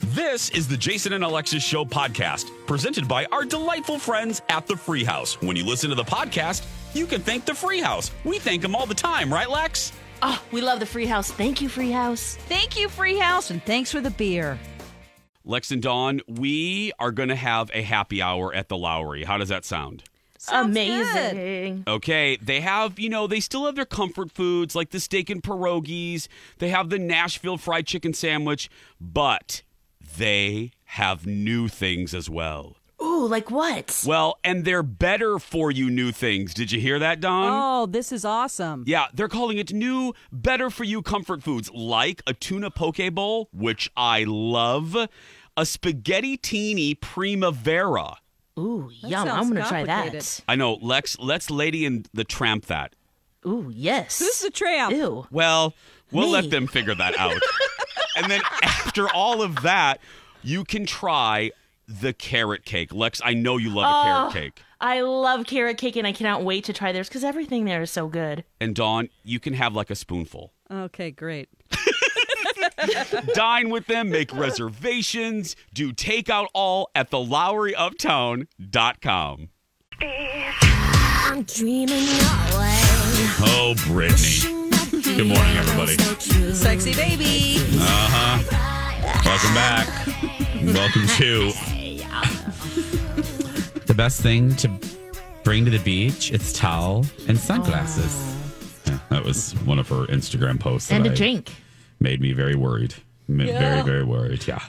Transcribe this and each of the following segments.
This is the Jason and Alexis Show podcast, presented by our delightful friends at the Free House. When you listen to the podcast, you can thank the Free House. We thank them all the time, right, Lex? Oh, we love the Free House. Thank you, Free House. Thank you, Free House, and thanks for the beer. Lex and Dawn, we are going to have a happy hour at the Lowry. How does that sound? Sounds Amazing. Okay, they have, you know, they still have their comfort foods like the steak and pierogies. They have the Nashville fried chicken sandwich, but they have new things as well. Ooh, like what? Well, and they're better for you new things. Did you hear that, Don? Oh, this is awesome. Yeah, they're calling it new, better for you comfort foods like a tuna poke bowl, which I love, a spaghetti teeny primavera. Ooh, That yum. I'm going to try that. I know, Lex, let's Lady and the Tramp that. Ooh, yes. This Who's the tramp? Ew. Well, we'll Me. let them figure that out. and then after all of that, you can try the carrot cake. Lex, I know you love a Oh. carrot cake. I love carrot cake and I cannot wait to try theirs because everything there is so good. And Dawn, you can have like a spoonful. Okay, great. Dine with them, make reservations, do takeout all at thelowryuptown.com. I'm dreaming away. Oh, Brittany. Good morning, everybody. Sexy baby. Uh huh. Welcome back. Welcome to the best thing to bring to the beach. It's towel and sunglasses. Yeah, that was one of her Instagram posts. And that a I- drink. made me very worried. M- Very, very worried. Yeah.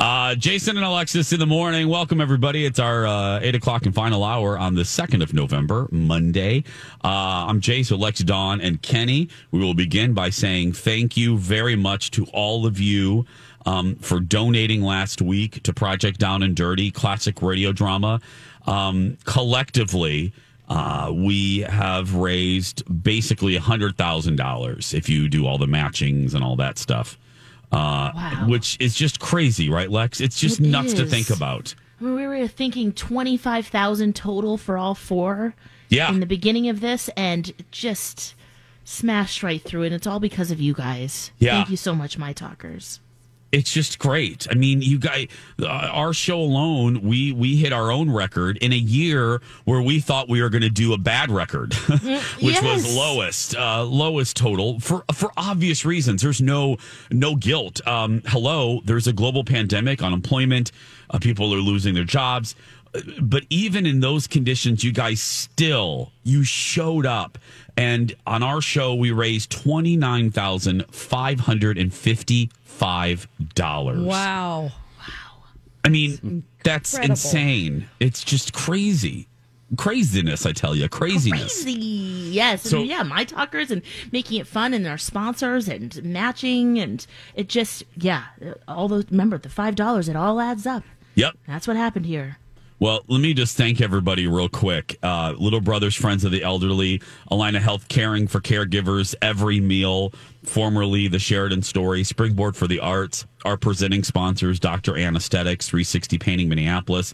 Uh, Jason and Alexis in the morning. Welcome, everybody. It's our uh, 8 o'clock and final hour on the 2nd of November, Monday. Uh, I'm Jason, Alexa, Dawn, and Kenny. We will begin by saying thank you very much to all of you um, for donating last week to Project Down and Dirty, classic radio drama. Um, collectively, uh, we have raised basically $100,000 if you do all the matchings and all that stuff. Uh, Wow. Which is just crazy, right, Lex? It's just It nuts to think about. We were thinking 25,000 total for all four Yeah. in the beginning of this and just smashed right through. And it's all because of you guys. Yeah. Thank you so much, my talkers. It's just great. I mean, you guys, uh, our show alone, we we hit our own record in a year where we thought we were going to do a bad record, which was lowest, uh, lowest total for for obvious reasons. There's no no guilt. Um, hello, there's a global pandemic, unemployment, uh, people are losing their jobs. Uh, But even in those conditions, you guys still you showed up, and on our show we raised twenty nine thousand five hundred and fifty five dollars. Wow. Wow! I mean, that's incredible. insane. It's just crazy. Craziness, I tell you. Craziness. Crazy. Yes. So- and yeah, my talkers and making it fun and our sponsors and matching. And it just, yeah, all those, remember the $5, it all adds up. Yep. That's what happened here. Well, let me just thank everybody real quick. Uh, Little Brothers Friends of the Elderly, Allina Health Caring for Caregivers, Every Meal, formerly the Sheridan Story, Springboard for the Arts, our presenting sponsors, Dr. Anesthetics, 360 Painting Minneapolis,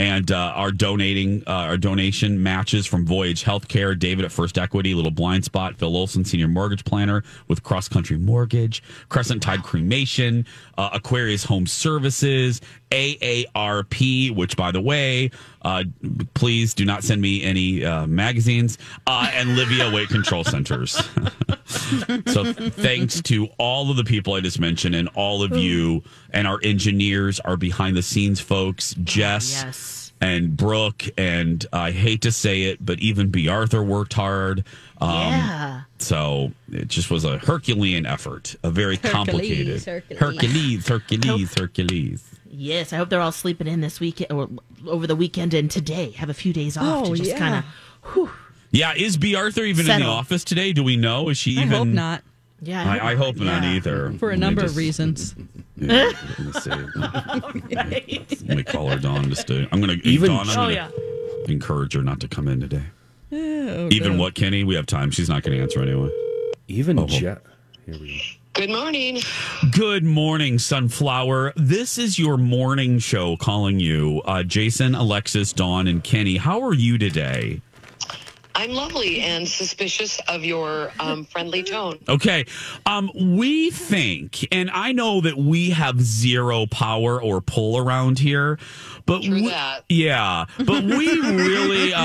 and uh, our donating, uh, our donation matches from Voyage Healthcare, David at First Equity, Little Blind Spot, Phil Olson, Senior Mortgage Planner with Cross Country Mortgage, Crescent Tide Cremation, uh, Aquarius Home Services, AARP, which by the way, Uh, please do not send me any uh, magazines uh, and Livia weight control centers. so thanks to all of the people I just mentioned and all of you and our engineers, our behind the scenes folks, Jess Yes. and Brooke, and I hate to say it, but even B. Arthur worked hard. Um, yeah. So it just was a Herculean effort, a very complicated Hercules. Hercules, Hercules, Hercules. Yes. I hope they're all sleeping in this weekend or over the weekend and today. Have a few days off Oh, to just yeah. kind of. Yeah, is B. Arthur even in the office today? Do we know? Is she I even? hope not. Yeah. I, I hope not Yeah. either. For a Let number just- of reasons. Yeah, let's see. Let me call her Dawn to stay. I'm going to Even- Dawn. I'm Oh gonna yeah. encourage her not to come in today. Oh, Even God. what, Kenny? We have time. She's not going to answer anyway. Even Oh. Je- Here we Good morning. Good morning, Sunflower. This is your morning show calling you. Uh, Jason, Alexis, Dawn, and Kenny. How are you today? I'm lovely and suspicious of your um, friendly tone. Okay. Um, we think, and I know that we have zero power or pull around here, but we- yeah, but we really, uh,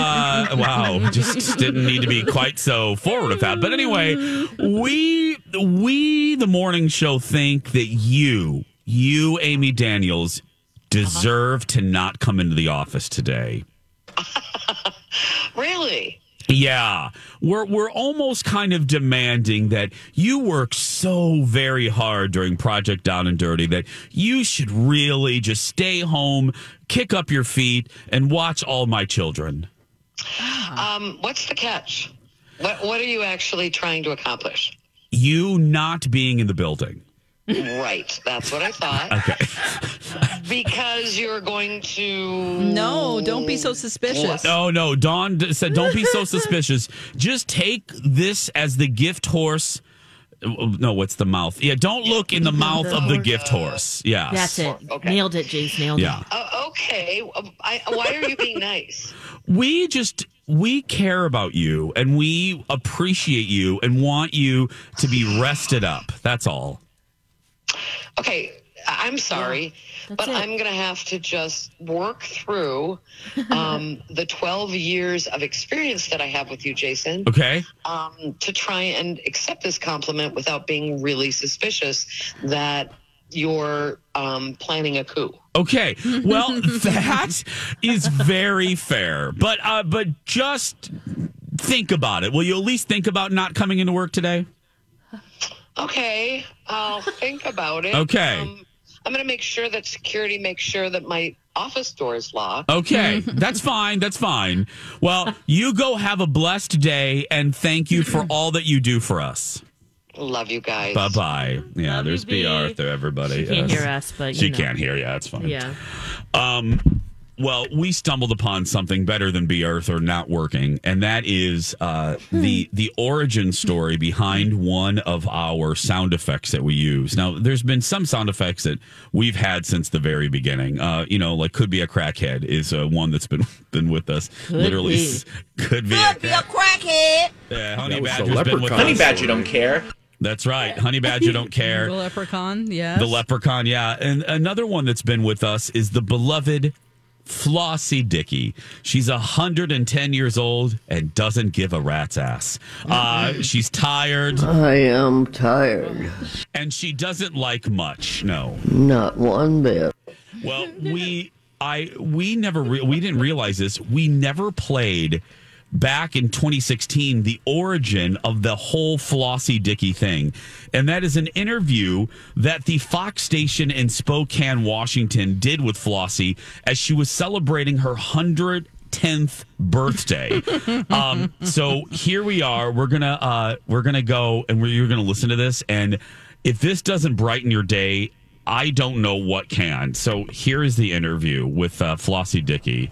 wow, just didn't need to be quite so forward with that. But anyway, we, we, the morning show think that you, you, Amy Daniels, deserve to not come into the office today. Really? Yeah, we're we're almost kind of demanding that you work so very hard during Project Down and Dirty that you should really just stay home, kick up your feet, and watch all my children. Um, what's the catch? What What are you actually trying to accomplish? You not being in the building. Right. That's what I thought. Okay. Because you're going to. No, don't be so suspicious. Oh no, Dawn said, "Don't be so suspicious. Just take this as the gift horse." No, what's the mouth? Yeah, don't look in the mouth of the gift horse. Yeah, That's it. Okay. Nailed it, Jace. Nailed Yeah. it. Uh, okay. I, why are you being nice? We just we care about you and we appreciate you and want you to be rested up that's all Okay. I- I'm sorry, that's but it. I'm going to have to just work through um, the 12 years of experience that I have with you, Jason. okay um, to try and accept this compliment without being really suspicious that you're um, planning a coup. okay. Well that is very fair. But uh but just think about it. Will you at least think about not coming into work today? Okay, I'll think about it. Okay. Um, I'm going to make sure that security makes sure that my office door is locked. okay. That's fine. That's fine. Well you go have a blessed day and thank you for all that you do for us Love you guys. bye bye yeah Love there's you, b B. arthur everybody She can't Yes. hear us, but you she know. can't hear yeah it's fine Yeah. Um, well, we stumbled upon something better than B. Arthur not working, and that is uh, the the origin story behind one of our sound effects that we use. Now, there's been some sound effects that we've had since the very beginning. Uh, you know, like could be a crackhead is uh, one that's been been with us. Could Literally, be. s- could be. a, crackhead. Yeah, Honey That was the Badger's been with leprechaun. us. Honey Badger don't care. That's right. Honey Badger don't care. The leprechaun, yes. The leprechaun, yeah. And another one that's been with us is the beloved Flossie Dickey. She's 110 years old and doesn't give a rat's ass. Uh, she's tired I am tired. and she doesn't like much. No. Not one bit. Well, we I we never re- we didn't realize this. We never played back in 2016 the origin of the whole Flossie Dickey thing. And that is an interview that the Fox station in Spokane, Washington did with Flossie as she was celebrating her 100 10th birthday. um, so here we are. We're gonna uh, we're gonna go and we're, you're gonna listen to this. And if this doesn't brighten your day, I don't know what can. So here is the interview with uh, Flossie Dickey.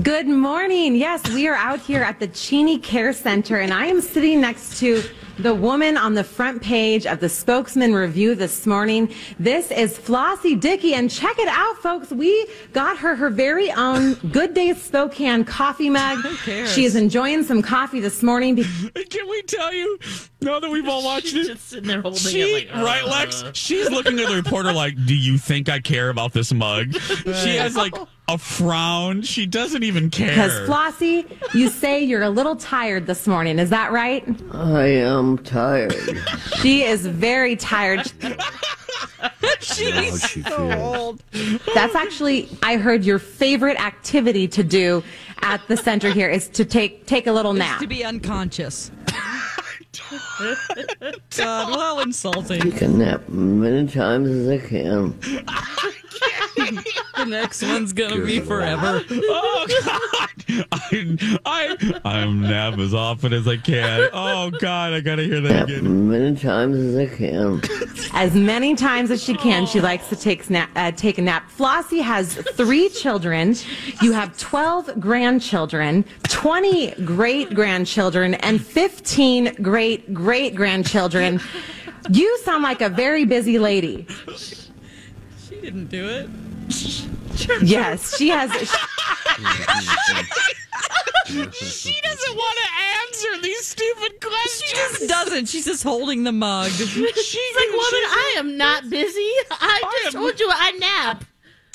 Good morning. Yes, we are out here at the Cheney Care Center, and I am sitting next to the woman on the front page of the Spokesman Review this morning. This is Flossie Dickey, and check it out, folks. We got her her very own Good Day Spokane coffee mug. Who cares? She is enjoying some coffee this morning. be- Can we tell you now that we've all watched She's it? just sitting there holding She, it like, right, uh, Lex? She's looking at the reporter like, "Do you think I care about this mug?" She has like a frown. She doesn't even care. Because Flossie, you say you're a little tired this morning. Is that right? I am tired. She is very tired. She's she so feels. old. That's actually, I heard your favorite activity to do at the center here is to take take a little nap. To be unconscious. God, well insulting. Take a nap many times as I can. The next one's gonna be forever. Oh God! I, I I'm nap as often as I can. Oh God! I gotta hear that Nap again. many times as I can. As many times as she can, she likes to take sna- uh, take a nap. Flossie has three children. You have twelve grandchildren, twenty great grandchildren, and fifteen great great grandchildren. You sound like a very busy lady. She didn't do it. Yes, she has. She doesn't want to answer these stupid questions. She just doesn't. She's just holding the mug. She's Like, woman, I am not busy. I just am- told you I nap.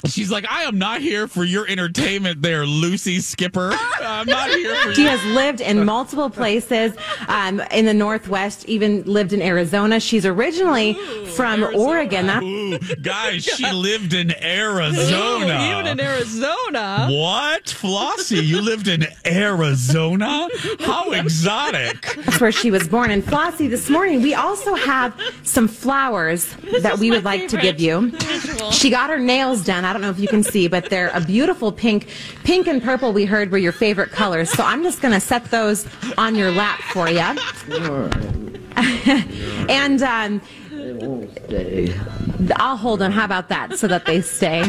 She's like, I am not here for your entertainment, there, Lucy Skipper. I'm not here for She you. has lived in multiple places um, in the Northwest, even lived in Arizona. She's originally from Oregon. That's Ooh, guys, she lived in Arizona. Even in Arizona. What? Flossie, you lived in Arizona? How exotic. That's where she was born. And Flossie, this morning, we also have some flowers that we would like to give you. visual. She got her nails done. I don't know if you can see, but they're a beautiful pink. Pink and purple, we heard, were your favorite colors. So I'm just going to set those on your lap for you. and um. I'll hold them. How about that? So that they stay.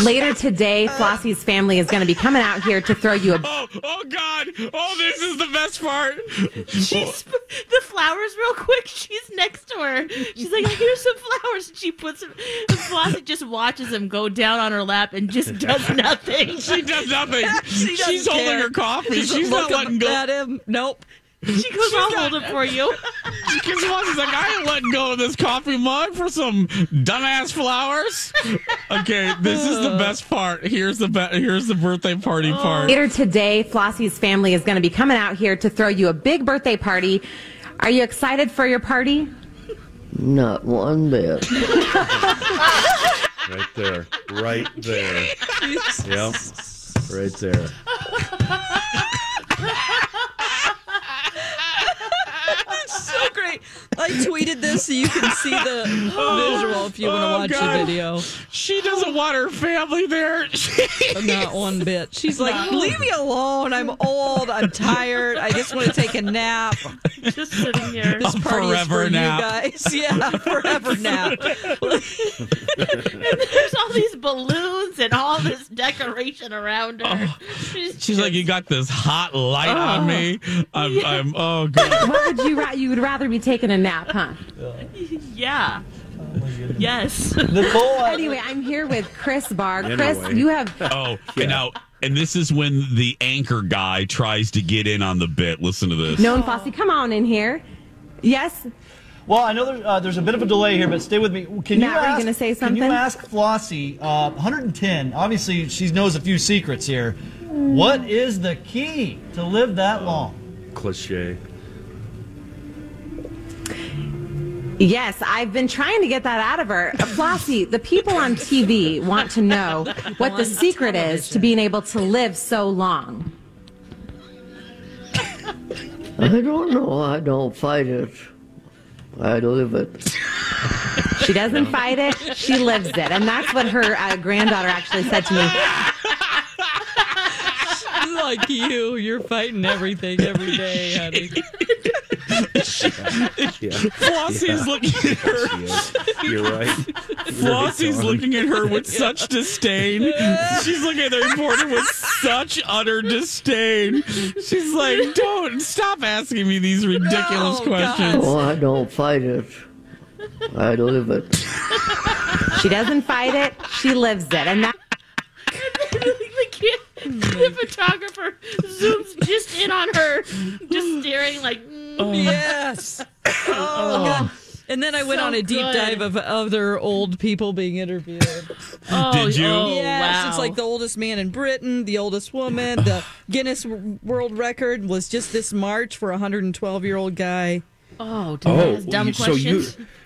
Later today, Flossie's family is going to be coming out here to throw you a Oh, oh God. Oh, this is the best part. She's the flowers real quick. She's next to her. She's like, here's some flowers. And she puts them. And Flossie just watches them go down on her lap and just does nothing. She does nothing. She doesn't She's holding her coffee. Just She's not look letting go. at him. Nope. She goes, I'll hold it for you. she Because Flossie's like, I ain't letting go of this coffee mug for some dumbass flowers. Okay, this is the uh. best part. Here's the be- here's the birthday party oh. part. Later today, Flossie's family is going to be coming out here to throw you a big birthday party. Are you excited for your party? Not one bit. Right there. Right there. Yep. Right there. So great. I tweeted this so you can see the oh, visual if you want to Oh, watch God. the video. She doesn't want her family there. Not one bit. She's like, leave me alone. I'm old. I'm tired. I just want to take a nap. Just sitting here. This party is forever for nap. you guys. Yeah, forever nap. There's all these balloons and all this decoration around her. Oh. She's, She's like, you got this hot light on oh. me. I'm, I'm oh god. What would you ra- you would rather be taking a nap, huh? yeah. Yes. The boy. Anyway, I'm here with Chris Barr. Chris, Anyway. you have Oh, and now, and this is when the anchor guy tries to get in on the bit. Listen to this. known Flossie. Come on in here. Yes, Well, I know there, uh, there's a bit of a delay here, but stay with me. Can Matt, you were you ask, gonna say Can you ask Flossie? Uh, 110. Obviously, she knows a few secrets here. What is the key to live that long? Cliche. Yes. I've been trying to get that out of her. Uh, Flossie, the people on TV want to know what the secret is to being able to live so long. I don't know. I don't fight it. I live it. She doesn't fight it; she lives it, and that's what her uh, granddaughter actually said to me. like you, you're fighting everything every day, honey. Flossie's looking at her. You're right. Flossie's looking at her with such disdain. She's looking at the reporter with such utter disdain. She's like, "Don't stop asking me these ridiculous Oh, questions." Oh, I don't fight it. I live it. She doesn't fight it; she lives it, and that. the, kid, the photographer zooms just in on her, just staring like. mm. Oh. Yes. Oh, oh, God. And then I went So on a deep good. dive of other old people being interviewed. Oh, Did you? Oh, yes, wow. it's like the oldest man in Britain, the oldest woman. The Guinness World Record was just this March for a 112 year old guy. Oh, do I ask oh, dumb you- so questions? you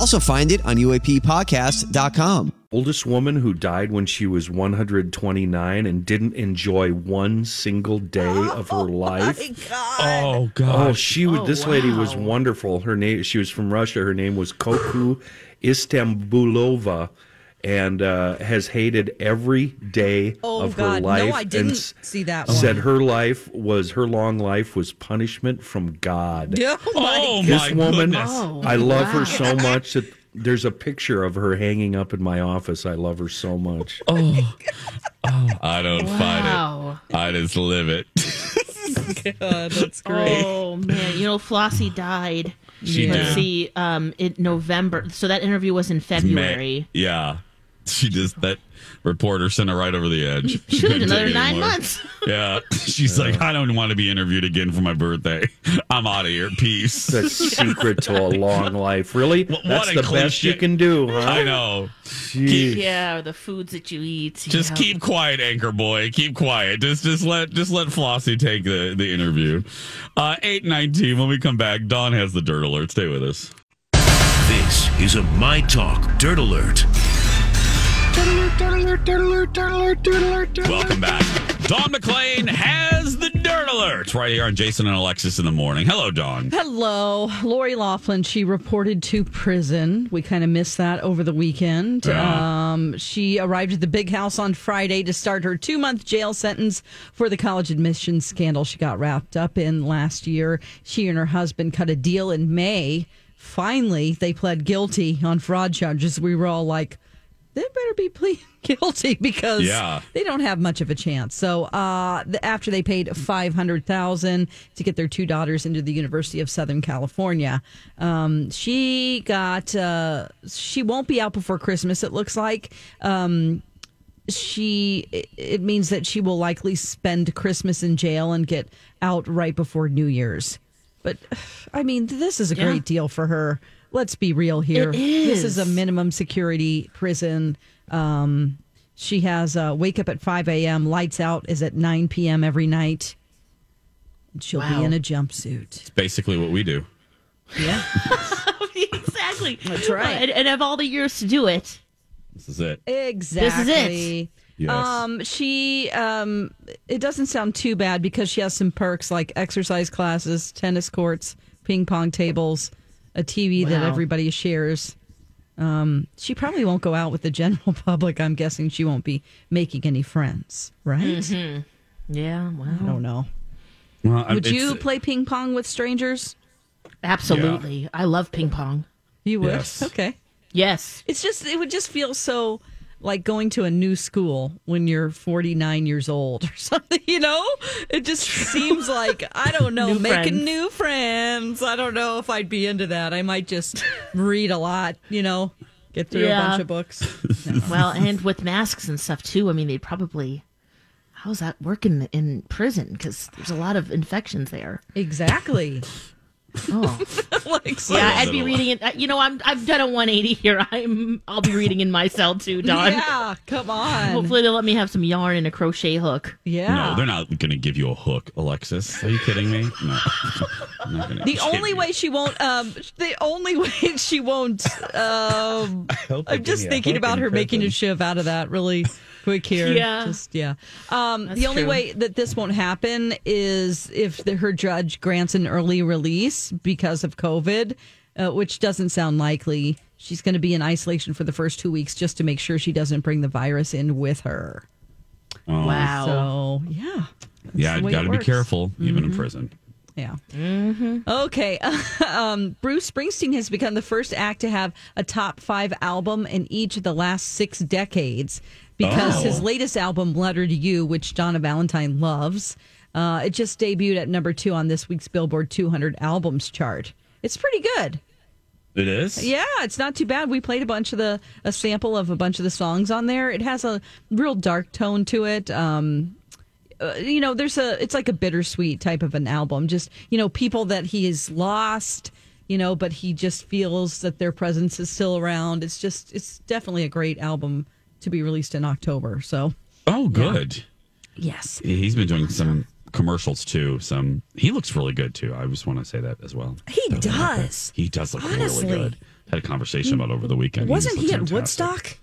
also find it on UAPpodcast.com. Oldest woman who died when she was 129 and didn't enjoy one single day oh of her life. Oh god. Oh, gosh. she was. Oh, this lady was wonderful. Her name. She was from Russia. Her name was Koku Istambulova, and uh, has hated every day Oh, of God. her No, life. I didn't s- see that Said her life was her long life was punishment from God. Oh, my Oh This my woman, goodness. Oh, I love her so much that there's a picture of her hanging up in my office. I love her so much. Oh. I don't Wow. fight it. I just live it. God, that's great. Oh man, you know Flossie died. She Let's did. see, um, in November. So that interview was in February. May- yeah. She just that reporter sent her right over the edge. She Should another nine anymore. months. Yeah. She's like, I don't want to be interviewed again for my birthday. I'm out of here. Peace. The secret to a long life. Really? What- That's what a the best you can do, huh? I know. Jeez. Yeah, or the foods that you eat. Just yeah. keep quiet, anchor boy. Keep quiet. Just just let just let Flossie take the, the interview. Uh eight nineteen. When we come back, Dawn has the dirt alert. Stay with us. This is a My Talk Dirt Alert. Welcome back. Dawn McLean has the dirt alert right here on Jason and Alexis in the morning. Hello, Dawn. Hello. Lori Loughlin, she reported to prison. We kind of missed that over the weekend. Yeah. Um, she arrived at the big house on Friday to start her two month jail sentence for the college admissions scandal she got wrapped up in last year. She and her husband cut a deal in May. Finally, they pled guilty on fraud charges. We were all like, they better be pleading guilty because Yeah. they don't have much of a chance. So uh, the, after they paid five hundred thousand to get their two daughters into the University of Southern California, um, she got uh, she won't be out before Christmas. It looks like. Um, she it- it means that she will likely spend Christmas in jail and get out right before New Year's. But I mean, this is a Yeah. great deal for her. Let's be real here. It This is a minimum security prison. Um, she has uh, wake up at 5 a.m. Lights out is at 9 p.m. every night. She'll Wow. be in a jumpsuit. It's basically what we do. Yeah, exactly. That's right. And, and have all the years to do it. This is it. exactly. This is it. Yes. Um, she um, it doesn't sound too bad because she has some perks like exercise classes, tennis courts, ping pong tables, a TV that everybody shares. Um, she probably won't go out with the general public. I'm guessing she won't be making any friends, right? Mm-hmm. Yeah, wow. I don't know. Well, Would you play ping pong with strangers? Absolutely. I love ping pong. You would. Yes. Okay. Yes. It's just it would just feel so like going to a new school when you're 49 years old or something, you know? It just seems like I don't know, New making friends. new friends. I don't know if I'd be into that. I might just read a lot, you know, get through a bunch of books. Well, and with masks and stuff too. I mean, they'd probably. How's that working in prison? Because there's a lot of infections there. Exactly. Oh, like so- yeah. I'd be reading it. uh, You know, I'm I've done a 180 here. I'm I'll be reading in my cell too, Don. Yeah, come on. Hopefully they'll let me have some yarn and a crochet hook. yeah. No, they're not going to give you a hook, Alexis. Are you kidding me? No. I'm not gonna The shit only you. way she won't, um, the only way she won't, um, hope I'm just thinking about in her making a prison. shiv out of that really quick here. Yeah. Just, yeah. Um, the only true. way that this won't happen is if the, her judge grants an early release because of COVID, uh, which doesn't sound likely. She's going to be in isolation for the first two weeks just to make sure she doesn't bring the virus in with her. Oh, Wow. So, yeah. That's Yeah, the you way got to be careful, even Mm-hmm. in prison. Yeah. Mm-hmm. Okay. um, Bruce Springsteen has become the first act to have a top five album in each of the last six decades because Oh. his latest album, Letter to You, which Donna Valentine loves, uh, it just debuted at number two on this week's Billboard 200 albums chart. It's pretty good. It is. Yeah, it's not too bad. We played a bunch of the a sample of a bunch of the songs on there. It has a real dark tone to it. Um, uh, you know, there's a it's like a bittersweet type of an album. Just you know, people that he has lost. You know, but he just feels that their presence is still around. It's just it's definitely a great album to be released in October. So Oh, good. yes, He's been doing some commercials too. Some he looks really good too. I just want to say that as well. he does. He does look Honestly. really good. Had a conversation about over the weekend. Wasn't just he at fantastic. Woodstock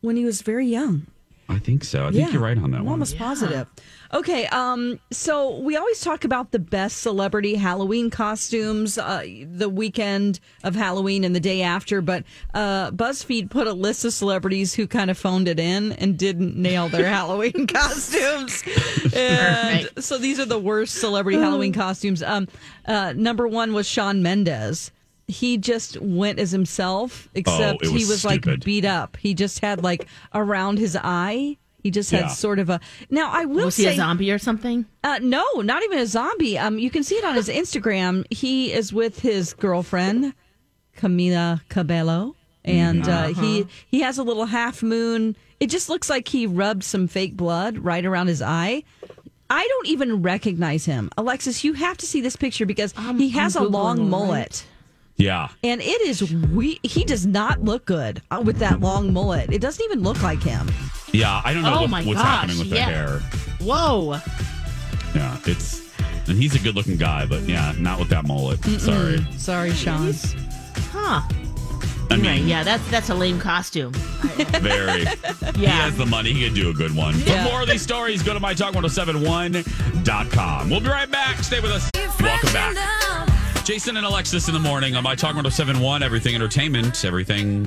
when he was very young? I think so. I think you're right on that I'm one. almost positive. Okay, um, so we always talk about the best celebrity Halloween costumes, uh, the weekend of Halloween and the day after, but uh, BuzzFeed put a list of celebrities who kind of phoned it in and didn't nail their Halloween costumes. And so these are the worst celebrity Halloween costumes. Um, uh, number one was Shawn Mendes. He just went as himself, except Oh, was he was like beat up. He just had like around his eye. He just had Yeah. sort of a. Now I will Was say he a zombie or something? Uh, no, not even a zombie. Um, you can see it on his Instagram. He is with his girlfriend, Camila Cabello, and uh, he he has a little half moon. It just looks like he rubbed some fake blood right around his eye. I don't even recognize him, Alexis. You have to see this picture because he has a I'm Googling long him right mullet. Yeah. And it is we. He does not look good uh, with that long mullet. It doesn't even look like him. Yeah. I don't know Oh what, my what's gosh, happening with yeah. the hair. Whoa. Yeah. It's and he's a good looking guy, but yeah, not with that mullet. Sorry. Mm-mm. sorry, Shawn. Huh. I You're right. mean, Yeah, that's that's a lame costume. very. yeah. He has the money. He could do a good one. Yeah. For more of these stories, go to mytalk1071.com. We'll be right back. Stay with us. Welcome back. Jason and Alexis in the morning on My Talk 1071, Everything Entertainment, everything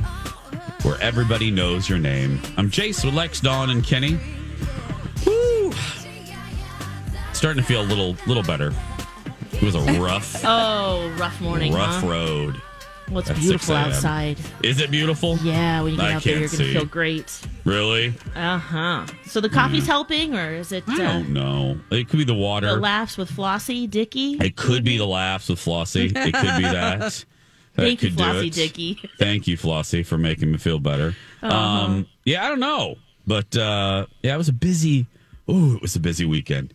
where everybody knows your name. I'm Jace with Lex, Dawn, and Kenny. Woo! Starting to feel a little little better. It was a rough, Oh, rough morning. rough huh? road. Well, it's at 6 beautiful outside. Is it beautiful? Yeah, when you get I out there, you're going to feel great. Really? Uh huh. So the coffee's helping, or is it I uh, don't know. It could be the water. the laughs with Flossie, Dickey? It could be the laughs with Flossie. It could be that. That Thank you, Flossie. Dickey. Thank you, Flossie, for making me feel better. Uh-huh. Um, yeah, I don't know, but uh, yeah, it was a busy. Oh, it was a busy weekend.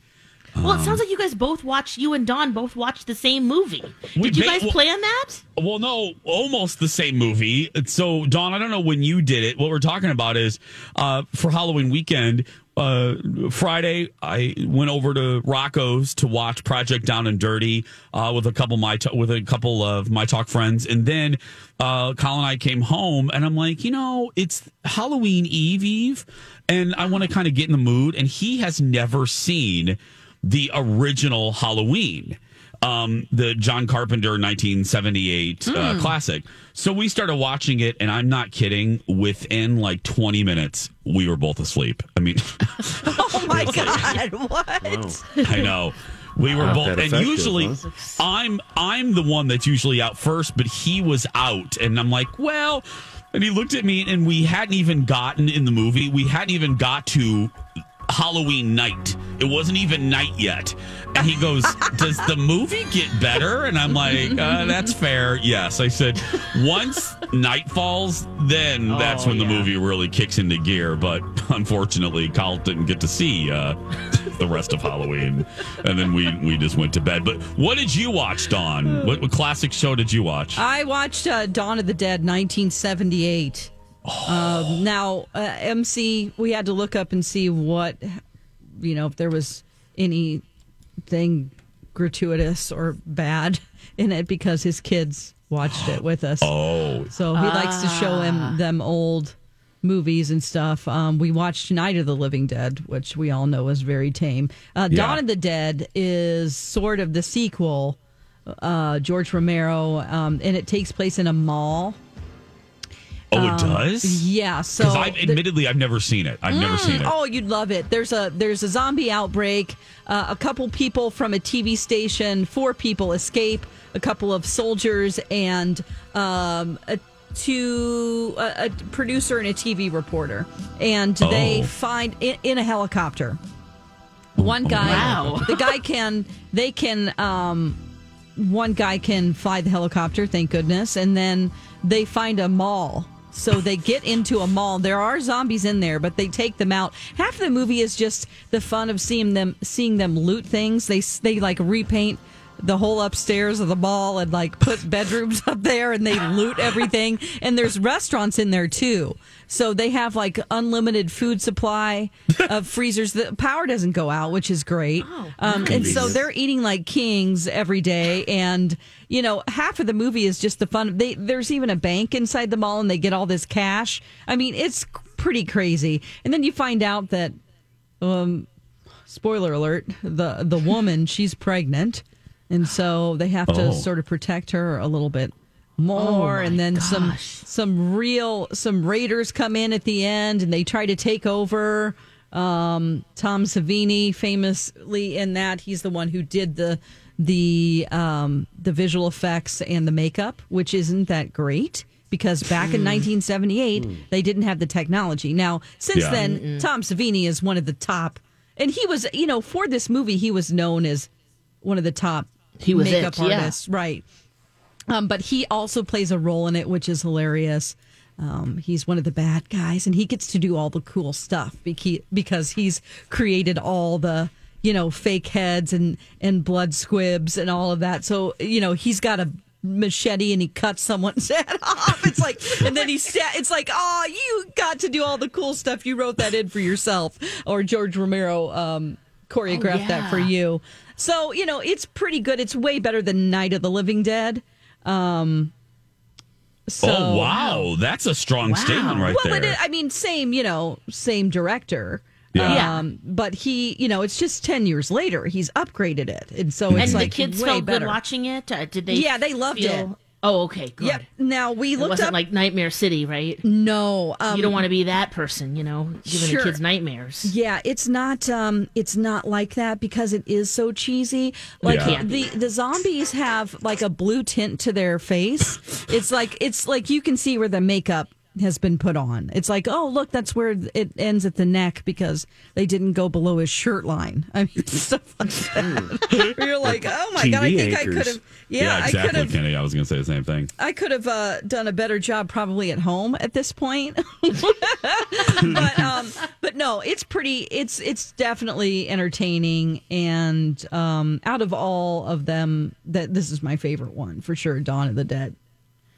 Well, it Um, sounds like you guys both watched. You and Don both watched the same movie. We Did you ba- guys well- plan that? Well, no, almost the same movie. So, Don, I don't know when you did it. What we're talking about is uh, for Halloween weekend. Uh, Friday, I went over to Rocco's to watch Project Down and Dirty uh, with a couple my with a couple of my talk friends, and then uh, Colin and I came home, and I'm like, you know, it's Halloween Eve Eve, and I want to kind of get in the mood. And he has never seen the original Halloween um, the John Carpenter 1978 uh, Hmm. classic. So we started watching it, and I'm not kidding. Within like 20 minutes, we were both asleep. I mean, Oh my God! What? I know. We were Not both, and effective, usually huh? I'm I'm the one that's usually out first, but he was out, and I'm like, well, and he looked at me, and we hadn't even gotten in the movie, we hadn't even got to Halloween night. It wasn't even night yet, and he goes, "Does the movie get better?" And I'm like, uh, "That's fair." Yes, I said, once night falls, then that's when the movie really kicks into gear. But unfortunately, Kyle didn't get to see uh, the rest of Halloween, and then we we just went to bed. But what did you watch, Dawn? What, what classic show did you watch? I watched uh, Dawn of the Dead, 1978. Um, now, uh, MC, we had to look up and see what, you know, if there was anything gratuitous or bad in it because his kids watched it with us. Oh, So he likes to show him them old movies and stuff. Um, we watched Night of the Living Dead, which we all know is very tame. Uh, Yeah. Dawn of the Dead is sort of the sequel. Uh, George Romero, um, and it takes place in a mall. Oh, it Um, does. Yeah. So Because I've the- admittedly I've never seen it. I've never Mm, seen it. Oh, you'd love it. There's a there's a zombie outbreak. Uh, a couple people from a TV station, four people escape. A couple of soldiers and um, a two a, a producer and a TV reporter, and they Oh. find in, in a helicopter. One guy, Wow. the guy can they can um, one guy can fly the helicopter, thank goodness, and then they find a mall. So they get into a mall. There are zombies in there, but they take them out. Half of the movie is just the fun of seeing them seeing them loot things. They they like repaint the whole upstairs of the mall and like put bedrooms up there and they loot everything. And there's restaurants in there too. So they have like unlimited food supply of freezers. The power doesn't go out, which is great. um, and so they're eating like kings every day. And, you know, half of the movie is just the fun. They, there's even a bank inside the mall and they get all this cash. I mean, it's pretty crazy. And then you find out that, um, spoiler alert, the, the woman, she's pregnant. And so they have to Oh. sort of protect her a little bit more Oh, and then some gosh. some real some raiders come in at the end and they try to take over um tom savini famously in that he's the one who did the the um the visual effects and the makeup which isn't that great because back in 1978 they didn't have the technology now since Yeah. then Mm-mm. tom savini is one of the top and he was you know for this movie he was known as one of the top He was makeup it, yeah. artists right um, but he also plays a role in it, which is hilarious. Um, he's one of the bad guys, and he gets to do all the cool stuff because he's created all the you know fake heads and and blood squibs and all of that. So you know he's got a machete and he cuts someone's head off. It's like, and then he It's like, oh, you got to do all the cool stuff. You wrote that in for yourself, or George Romero um, choreographed that for you. So you know it's pretty good. It's way better than Night of the Living Dead. Um, so, oh wow, that's a strong statement right well, there. it is, I mean, same, you know, same director. Yeah. Um, but he, you know, it's just 10 years later. He's upgraded it. And so it's and like the kids way felt better. good watching it. Uh, did they? Yeah, they loved feel- it. Oh, okay, good. Yep. Now we It looked wasn't up. like Nightmare City, right? No, um, you don't want to be that person, you know, giving Sure. the kids nightmares. Yeah, it's not um it's not like that because it is so cheesy. Like Yeah. the the zombies have like a blue tint to their face. it's like it's like you can see where the makeup has been put on. It's like, "Oh, look, that's where it ends at the neck because they didn't go below his shirt line." I mean, stuff like that. You're like, "Oh my god, I TV think I could have Yeah, I could exactly, have Kenny. I was going to say the same thing. I could have uh, done a better job probably at home at this point. but um, but no, it's pretty. It's it's definitely entertaining, and um, out of all of them, that this is my favorite one for sure. Dawn of the Dead.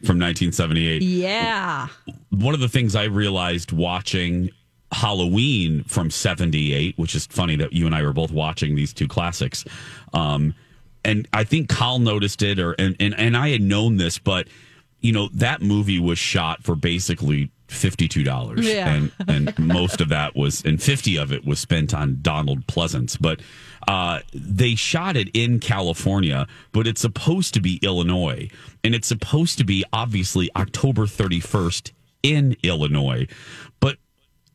From 1978. Yeah, one of the things I realized watching Halloween from 78, which is funny that you and I were both watching these two classics. Um, and I think Kyle noticed it or and, and, and I had known this, but you know, that movie was shot for basically fifty-two dollars. Yeah. And and most of that was and fifty of it was spent on Donald Pleasence. But uh, they shot it in California, but it's supposed to be Illinois. And it's supposed to be obviously October thirty-first in Illinois. But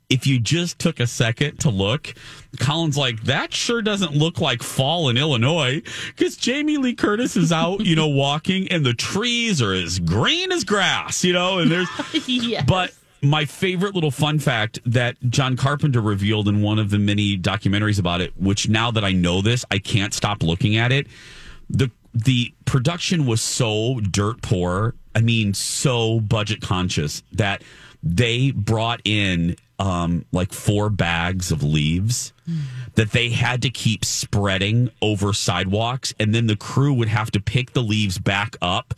if you just took a second to look, Colin's like, that sure doesn't look like fall in Illinois because Jamie Lee Curtis is out, you know, walking and the trees are as green as grass, you know, and there's, Yes. but my favorite little fun fact that John Carpenter revealed in one of the many documentaries about it, which now that I know this, I can't stop looking at it. The the production was so dirt poor, I mean so budget conscious that they brought in um like four bags of leaves that they had to keep spreading over sidewalks and then the crew would have to pick the leaves back up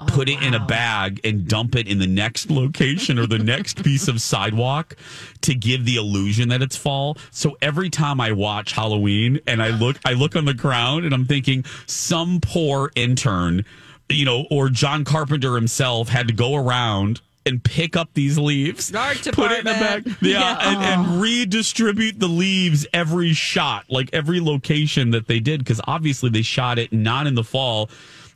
Oh, put it in a bag and dump it in the next location or the next piece of sidewalk to give the illusion that it's fall. So every time I watch Halloween and I look I look on the ground and I'm thinking some poor intern, you know, or John Carpenter himself had to go around and pick up these leaves, put it in a bag, yeah, Yeah. And, and redistribute the leaves every shot, like every location that they did, because obviously they shot it not in the fall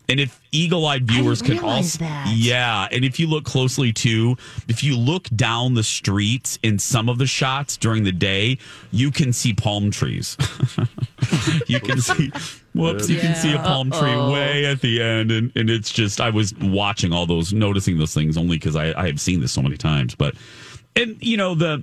And if eagle-eyed viewers can also, that. yeah, and if you look closely too, if you look down the street in some of the shots during the day, you can see palm trees. you can see, whoops, you can see a palm tree Uh-oh. way at the end, and and it's just I was watching all those, noticing those things only because I I have seen this so many times, but and you know the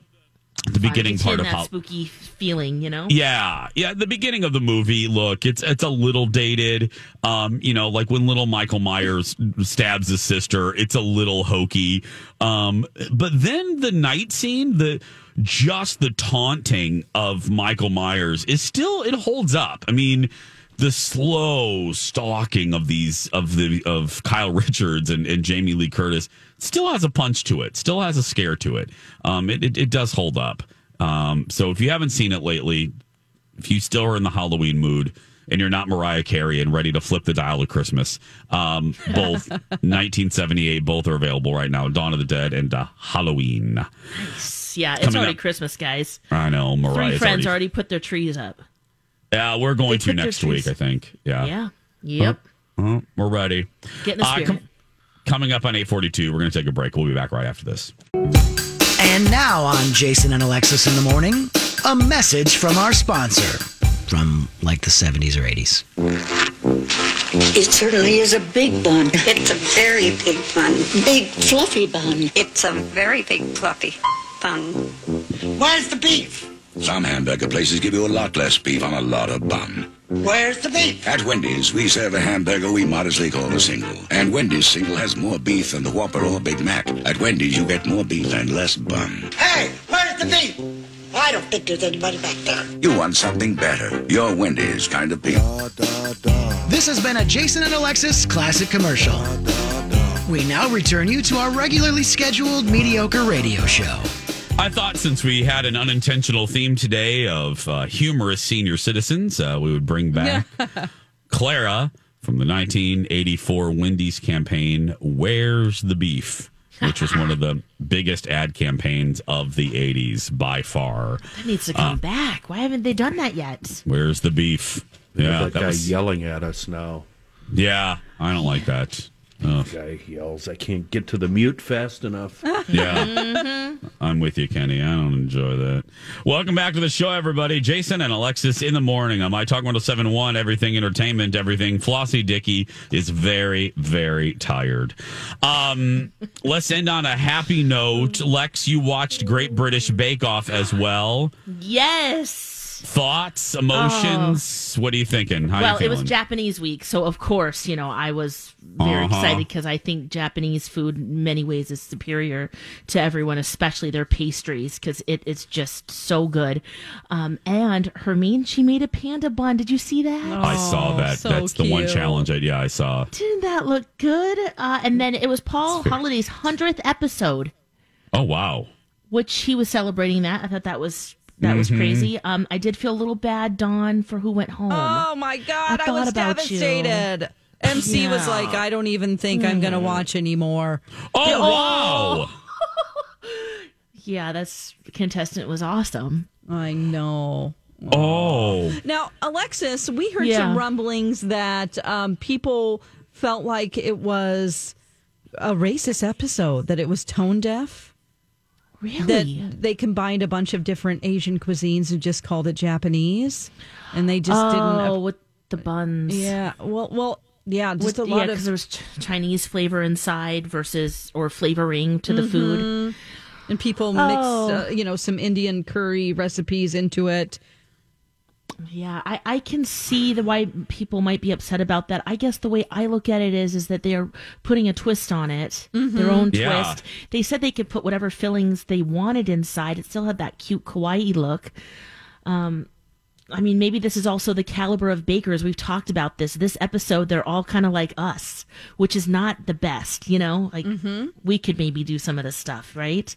the beginning part of that spooky feeling, you know. yeah, yeah. The beginning of the movie, look, it's it's a little dated. Um, you know, like when little Michael Myers stabs his sister, it's a little hokey. Um, but then the night scene, the just the taunting of Michael Myers is still it holds up. I mean, the slow stalking of these of the of Kyle Richards and, and Jamie Lee Curtis still has a punch to it, still has a scare to it. Um, it, it, it does hold up. Um, so if you haven't seen it lately, if you still are in the Halloween mood and you're not Mariah Carey and ready to flip the dial of Christmas, um, both 1978, both are available right now. Dawn of the Dead and uh, Halloween. Yeah, it's Coming already up. Christmas, guys. I know Three friends already. already put their trees up. Yeah, we're going They to put their next week. I think. Yeah. Yeah. Yep. Uh, we're ready. Get in the Uh, com- coming up on 842, we're going to take a break. We'll be back right after this. And now on Jason and Alexis in the morning, a message from our sponsor from like the 70s or 80s. It certainly is a big bun. It's a very big bun. Big fluffy bun. It's a very big fluffy bun. Where's the beef? Some hamburger places give you a lot less beef on a lot of bun. Where's the beef? At Wendy's, we serve a hamburger we modestly call a single. And Wendy's single has more beef than the Whopper or Big Mac. At Wendy's, you get more beef and less bun. Hey, where's the beef? I don't think there's anybody back there. You want something better. Your Wendy's kind of beef. This has been a Jason and Alexis classic commercial. We now return you to our regularly scheduled mediocre radio show. I thought since we had an unintentional theme today of uh, humorous senior citizens, uh, we would bring back Clara from the 1984 Wendy's campaign, Where's the Beef? Which was one of the biggest ad campaigns of the 80s by far. That needs to come Uh, back. Why haven't they done that yet? Where's the beef? Yeah, Yeah, that, that guy was- yelling at us now. Yeah, I don't like that. Ugh. Guy yells, "I can't get to the mute fast enough." Yeah. I'm with you, Kenny. I don't enjoy that. Welcome back to the show, everybody. Jason and Alexis in the morning on My Talk 1071, everything entertainment, everything. Flossie Dickey is very, very tired. Um, let's end on a happy note. Lex, you watched Great British Bake Off as well. Yes. Thoughts, emotions? What are you thinking? How well, you it was? Japanese week, so of course, you know, I was very Uh-huh. excited because I think Japanese food in many ways is superior to everyone, especially their pastries, because it's just so good. Um, and Hermine, she made a panda bun. Did you see that? I saw that. so That's the one challenge. I, yeah, I saw. Didn't that look good? Uh, and then it was Paul Hollywood's hundredth episode, Oh, wow. which he was celebrating that. I thought that was that was Mhm. crazy. Um, I did feel a little bad, Dawn, for who went home. Oh my God, I, thought was about you. devastated. MC was like, I don't even think I'm going to watch anymore. Oh, wow. Yeah, that's contestant was awesome. I know. Oh. Now, Alexis, we heard Yeah. some rumblings that um, people felt like it was a racist episode, that it was tone deaf. Really? That they combined a bunch of different Asian cuisines and just called it Japanese, and they just oh, didn't. Oh, with the buns. Yeah. Well, well, yeah. Just With, a yeah, lot because of there was ch- Chinese flavor inside versus or flavoring to the food. Mhm. and people Oh. uh, you know, some Indian curry recipes into it. Yeah, I, I can see the why people might be upset about that. I guess the way I look at it is is that they're putting a twist on it, their own Yeah. twist. They said they could put whatever fillings they wanted inside. It still had that cute kawaii look. Um, I mean, maybe this is also the caliber of bakers. We've talked about this. This episode, they're all kind of like us, which is not the best, you know? Like, we could maybe do some of this stuff, right?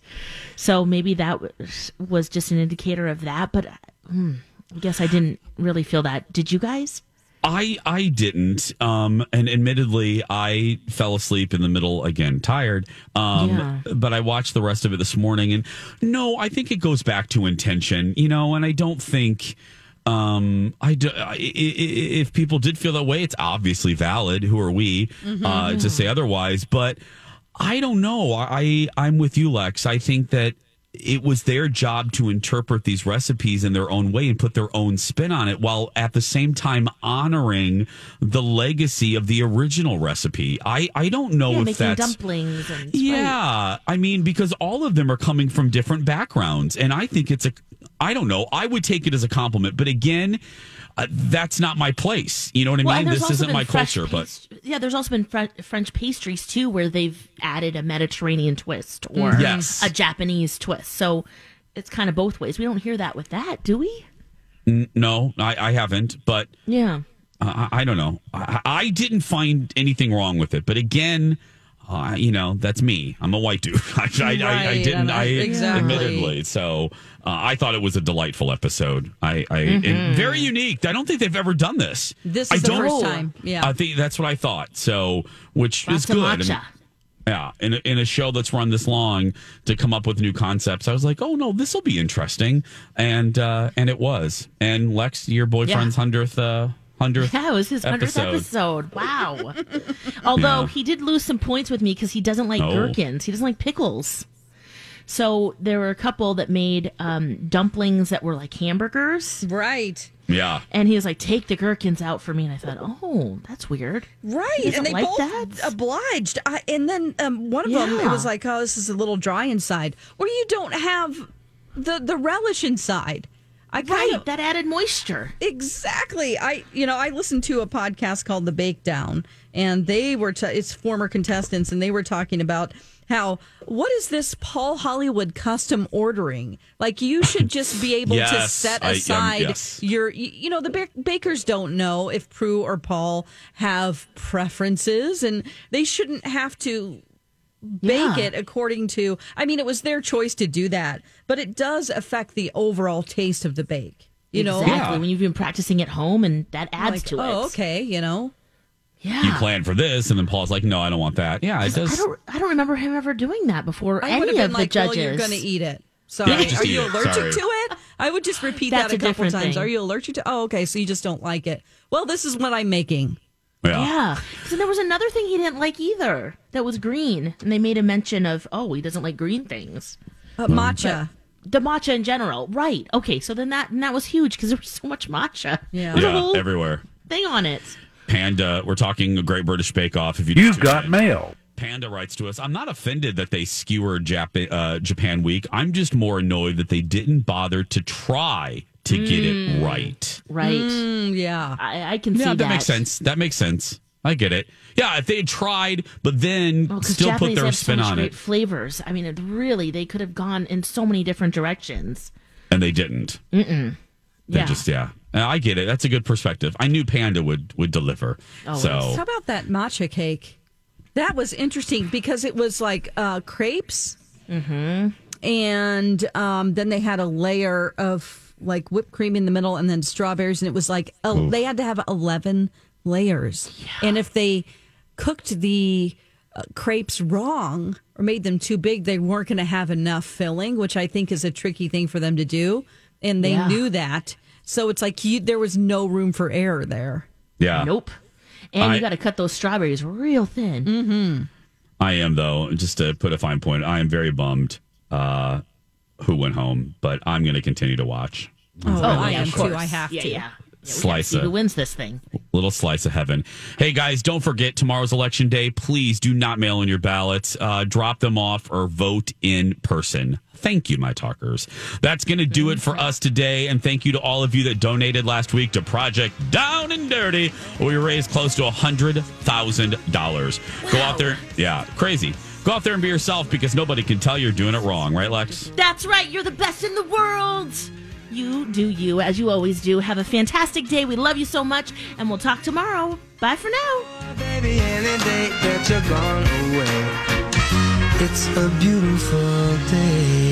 So maybe that was, was just an indicator of that. But hmm, I guess I didn't really feel that. Did you guys? I I didn't. Um, and admittedly, I fell asleep in the middle again, tired. Um, Yeah. but I watched the rest of it this morning, and no, I think it goes back to intention, you know. And I don't think Um, I, do, I- if people did feel that way, it's obviously valid. Who are we uh, to say otherwise? But I don't know. I I'm with you, Lex. I think that it was their job to interpret these recipes in their own way and put their own spin on it, while at the same time honoring the legacy of the original recipe. I I don't know yeah, if making that's dumplings and right. yeah, I mean, because all of them are coming from different backgrounds, and I think it's a. I don't know. I would take it as a compliment, but again, uh, that's not my place. You know what I Well, mean? This isn't my culture, but yeah, there's also been fre- French pastries too, where they've added a Mediterranean twist or Mhm. Yes. a Japanese twist. So it's kind of both ways. We don't hear that with that, do we? N- no, I, I haven't. But Yeah. uh, I, I don't know. I, I didn't find anything wrong with it, but again. Uh, you know that's me. I'm a white dude. I, I, I, I didn't. I- I exactly. admittedly. So uh, I thought it was a delightful episode. I, I Mhm. and very unique. I don't think they've ever done this. This is the first time. Yeah. I think that's what I thought. So, which Lots is good. Mean, yeah, in a, in a show that's run this long to come up with new concepts, I was like, oh no, this will be interesting, and uh, and it was. And Lex, your boyfriend's hundredth uh, hundredth Yeah, it was his hundredth episode. Wow. Although Yeah. he did lose some points with me because he doesn't like Oh. gherkins. He doesn't like pickles. So there were a couple that made um, dumplings that were like hamburgers. Right. Yeah. And he was like, "Take the gherkins out for me." And I thought, "Oh, that's weird." Right, and they like both that? obliged. I, and then um, one of them, it was like, "Oh, this is a little dry inside," where you don't have the the relish inside. I Right, of that added moisture. Exactly. I you know I listened to a podcast called The Bake Down, and they were t- it's former contestants, and they were talking about how what is this Paul Hollywood custom ordering? Like you should just be able to Yes, set I- um, aside yes. your you you know the ba- bakers don't know if Prue or Paul have preferences, and they shouldn't have to bake Yeah. it according to i mean it was their choice to do that but it does affect the overall taste of the bake you know exactly when you've been practicing at home, and that adds like, to it. oh okay you know Yeah. You planned for this, and then Paul's like, "No, I don't want that." Yeah, it I don't. I don't remember him ever doing that before i would have been the like judges. well you're gonna eat it sorry Yeah, are you it. allergic Sorry. to it i would just repeat That's that a a couple times thing. are you allergic to oh okay so you just don't like it well this is what i'm making Yeah. So there was another thing he didn't like either that was green. And they made a mention of, oh, he doesn't like green things. uh, matcha But the matcha in general. Right. Okay. So then that, and that was huge because there was so much matcha. Yeah. There was a Yeah, everywhere. thing on it. Panda, we're talking a Great British Bake Off. If you You've got tuned mail. Panda writes to us. I'm not offended that they skewered Jap- uh, Japan Week. I'm just more annoyed that they didn't bother to try to get it right. Right. Mm, yeah I, I can Yeah, see that, that. makes sense. That makes sense. I get it. Yeah, if they had tried, but then Well, 'cause still Japanese put their have spin so much on great it, flavors. I mean, it really, they could have gone in so many different directions. and they didn't. Mm-mm. They Yeah. just yeah. I get it. That's a good perspective. I knew Panda would would deliver. Always. So how about that matcha cake that was interesting because it was like uh crepes Mm-hmm. and um, then they had a layer of like whipped cream in the middle and then strawberries and it was like uh, they had to have 11 layers and if they cooked the uh, crepes wrong or made them too big they weren't going to have enough filling which i think is a tricky thing for them to do and they Yeah. knew that so it's like you, there was no room for error there yeah. Nope. And I- you got to cut those strawberries real thin. mm-hmm I am though. Just to put a fine point, I am very bummed uh, who went home, but I'm going to continue to watch. oh, i yeah, am too i have yeah, to Yeah. Yeah, we Slice see it. who wins this thing. Little slice of heaven. Hey guys, don't forget tomorrow's election day. Please do not mail in your ballots. Uh, drop them off or vote in person. Thank you, my talkers. That's going to do it for us today. And thank you to all of you that donated last week to Project Down and Dirty. We raised close to a $100,000. Go out there. Yeah, crazy. Go out there and be yourself because nobody can tell you're doing it wrong, right, Lex? That's right. You're the best in the world. You do you, as you always do. Have a fantastic day. We love you so much, and we'll talk tomorrow. Bye for now. Baby, any day that you're gone away, it's a beautiful day.